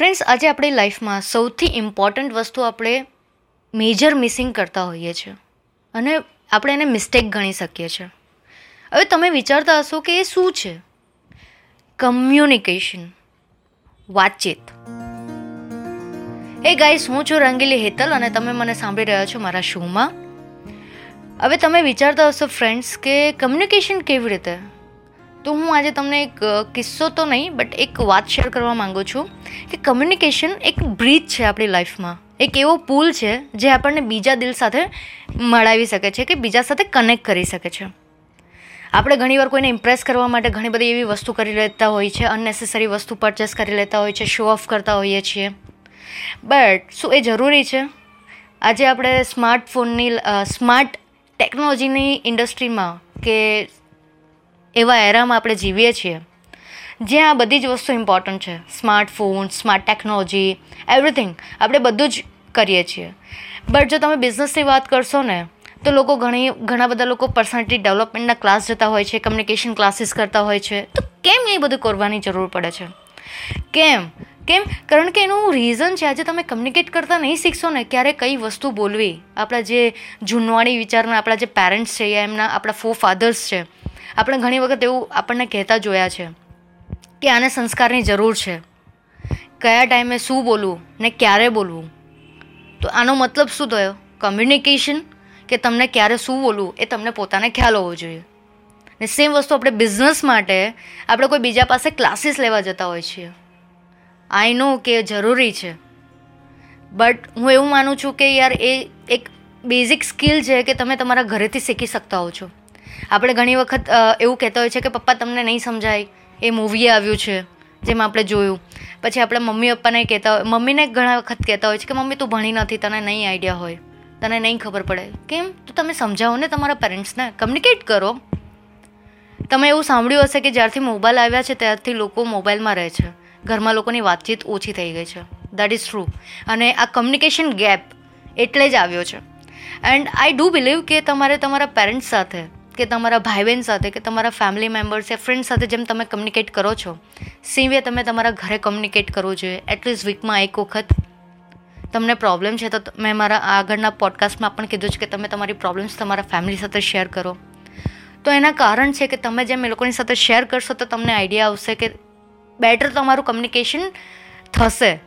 Friends આજે આપણી લાઈફમાં સૌથી ઇમ્પોર્ટન્ટ વસ્તુ આપણે મેજર મિસિંગ કરતા હોઈએ છીએ. અને આપણે એને મિસ્ટેક ગણી શકીએ છીએ. હવે તમે વિચારતા હશો કે એ શું છે? કમ્યુનિકેશન વાતચીત. એ ગાઈસ હું છું રંગીલી હેતલ અને તમે મને સાંભળી રહ્યા છો મારા શોમાં હવે તમે વિચારતા હશો ફ્રેન્ડ્સ કે કમ્યુનિકેશન કેવી રીતે? તો હું આજે તમને એક કિસ્સો તો નહીં બટ એક વાત શેર કરવા માગું છું કે કમ્યુનિકેશન એક બ્રિજ છે આપણી લાઈફમાં એક એવો પુલ છે જે આપણને બીજા દિલ સાથે મળાવી શકે છે કે બીજા સાથે કનેક્ટ કરી શકે છે. આપણે ઘણીવાર કોઈને ઇમ્પ્રેસ કરવા માટે ઘણી બધી એવી વસ્તુ કરી લેતા હોઈએ છીએ અનનેસેસરી વસ્તુ પરચેસ કરી લેતા હોઈએ છીએ શો ઓફ કરતા હોઈએ છીએ. બટ શું એ જરૂરી છે? આજે આપણે સ્માર્ટફોનની સ્માર્ટ ટેકનોલોજીની ઇન્ડસ્ટ્રીમાં કે એવા એરામાં આપણે જીવીએ છીએ, જ્યાં આ બધી જ વસ્તુ ઇમ્પોર્ટન્ટ છે. સ્માર્ટફોન સ્માર્ટ ટેકનોલોજી એવરીથિંગ આપણે બધું જ કરીએ છીએ. બટ જો તમે બિઝનેસની વાત કરશો ને, તો લોકો ઘણી, ઘણા બધા લોકો પર્સનાલિટી ડેવલપમેન્ટના ક્લાસ જતા હોય છે કમ્યુનિકેશન ક્લાસીસ કરતા હોય છે. તો કેમ એ બધું કરવાની જરૂર પડે છે? કેમ? કેમ? કારણ કે એનું રીઝન છે, આજે તમે કમ્યુનિકેટ કરતા નહીં શીખશો ને, ક્યારે કઈ વસ્તુ બોલવી. આપણા જે જૂનવાણી વિચારના આપણા જે પેરેન્ટ્સ છે યા એમના આપણા ફો ફાધર્સ છે આપણે ઘણી વખત એવું આપણને કહેતા જોયા છે કે આને સંસ્કારની જરૂર છે. કયા ટાઈમે શું બોલવું ને ક્યારે બોલવું? તો આનો મતલબ શું થયો? કમ્યુનિકેશન કે તમને ક્યારે શું બોલવું એ તમને પોતાને ખ્યાલ હોવો જોઈએ. ને સેમ વસ્તુ આપણે બિઝનેસ માટે આપણે કોઈ બીજા પાસે ક્લાસીસ લેવા જતા હોઈએ છીએ. આઈ નો કે જરૂરી છે. બટ હું એવું માનું છું કે યાર એ એક બેઝિક સ્કિલ છે કે તમે તમારા ઘરેથી શીખી શકતા હો છો. આપણે ઘણી વખત એવું કહેતા હોય છે કે પપ્પા તમને નહીં સમજાય. એ મૂવી આવ્યું છે, જેમાં આપણે જોયું. પછી આપણે મમ્મી પપ્પાને કહેતા હોય, મમ્મીને ઘણા વખત કહેતા હોય છે કે, મમ્મી, તું ભણી નથી, તને નહીં આઈડિયા હોય. તને નહીં ખબર પડે. કેમ? તો તમે સમજાવો ને તમારા પેરેન્ટ્સને કમ્યુનિકેટ કરો. તમે એવું સાંભળ્યું હશે કે જ્યારથી મોબાઈલ આવ્યા છે, ત્યારથી લોકો મોબાઈલમાં રહે છે. ઘરમાં લોકોની વાતચીત ઓછી થઈ ગઈ છે. દેટ ઇઝ ટ્રુ અને આ કમ્યુનિકેશન ગેપ એટલે જ આવ્યો છે. એન્ડ આઈ ડુ બિલીવ કે તમારે તમારા પેરેન્ટ્સ સાથે કે તમારા ભાઈ બહેન સાથે, કે તમારા ફેમિલી મેમ્બર્સ યા ફ્રેન્ડ સાથે જેમ તમે કમ્યુનિકેટ કરો છો સેમ વે તમે તમારા ઘરે કમ્યુનિકેટ કરવું જોઈએ. એટલીસ્ટ વીકમાં એક વખત તમને પ્રોબ્લેમ છે, તો મેં મારા આગળના પોડકાસ્ટમાં પણ કીધું છે કે તમે તમારી પ્રોબ્લેમ્સ તમારા ફેમિલી સાથે શેર કરો. તો એના કારણ છે કે તમે જેમ એ લોકોની સાથે શેર કરશો, તો તમને આઈડિયા આવશે કે બેટર તમારું કમ્યુનિકેશન થશે.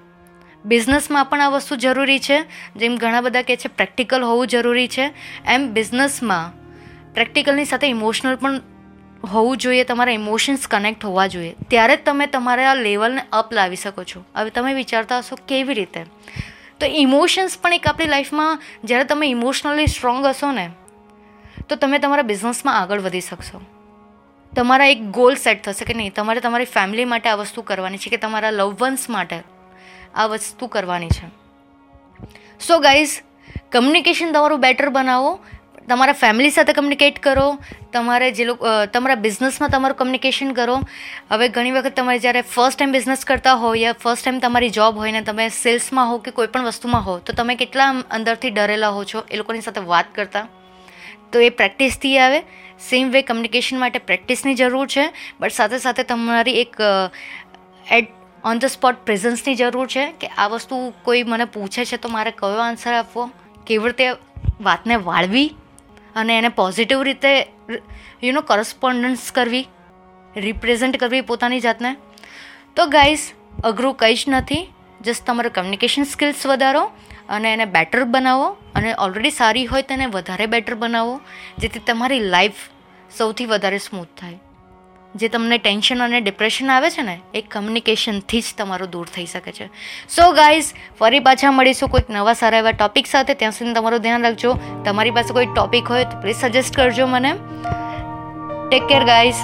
બિઝનેસમાં પણ આ વસ્તુ જરૂરી છે. જેમ ઘણા બધા કહે છે પ્રેક્ટિકલ હોવું જરૂરી છે. એમ બિઝનેસમાં પ્રેક્ટિકલની સાથે ઇમોશનલ પણ હોવું જોઈએ, તમારા ઇમોશન્સ કનેક્ટ હોવા જોઈએ. ત્યારે જ તમે તમારા લેવલને અપ લાવી શકો છો. હવે તમે વિચારતા હશો કેવી રીતે? તો ઇમોશન્સ પણ એક આપણી લાઈફમાં, જ્યારે તમે ઇમોશનલી સ્ટ્રોંગ હશો ને, તો તમે તમારા બિઝનેસમાં આગળ વધી શકશો. તમારા એક ગોલ સેટ થશે કે નહીં, તમારે તમારી ફેમિલી માટે આ વસ્તુ કરવાની છે કે તમારા લવન્સ માટે આ વસ્તુ કરવાની છે. સો ગાઈઝ કમ્યુનિકેશન તમારું બેટર બનાવો તમારા ફેમિલી સાથે કમ્યુનિકેટ કરો, તમારે જે લોકો તમારા બિઝનેસમાં તમારું કમ્યુનિકેશન કરો. હવે ઘણી વખત તમે જ્યારે ફર્સ્ટ ટાઈમ બિઝનેસ કરતા હો યા ફર્સ્ટ ટાઈમ તમારી જોબ હોય ને તમે સેલ્સમાં હો કે કોઈ પણ વસ્તુમાં હો, તો તમે કેટલા અંદરથી ડરેલા હો છો એ લોકોની સાથે વાત કરતા. તો એ પ્રેક્ટિસથી આવે. સેમ વે કમ્યુનિકેશન માટે પ્રેક્ટિસની જરૂર છે બટ સાથે સાથે તમારી એક એટ ઓન ધ સ્પોટ પ્રેઝન્સની જરૂર છે કે આ વસ્તુ કોઈ મને પૂછે છે તો મારે કયો આન્સર આપવો? કેવી રીતે વાતને વાળવી? અને એને પોઝિટિવ રીતે યુ નો કરસ્પોન્ડન્સ કરવી રિપ્રેઝેન્ટ કરવી પોતાની જાતને. તો ગાઈઝ અઘરું કંઈ જ નથી. જસ્ટ તમારું કમ્યુનિકેશન સ્કિલ્સ વધારો અને એને બેટર બનાવો અને ઓલરેડી સારી હોય તેને વધારે બેટર બનાવો, જેથી તમારી લાઈફ સૌથી વધારે સ્મૂથ થાય. જે તમને ટેન્શન અને ડિપ્રેશન આવે છે ને, એ કમ્યુનિકેશનથી જ તમારું દૂર થઈ શકે છે. સો ગાઈઝ ફરી પાછા મળીશું કોઈક નવા સારા એવા ટોપિક સાથે. ત્યાં સુધી તમારું ધ્યાન રાખજો. તમારી પાસે કોઈ ટોપિક હોય તો પ્લીઝ સજેસ્ટ કરજો મને. Take care guys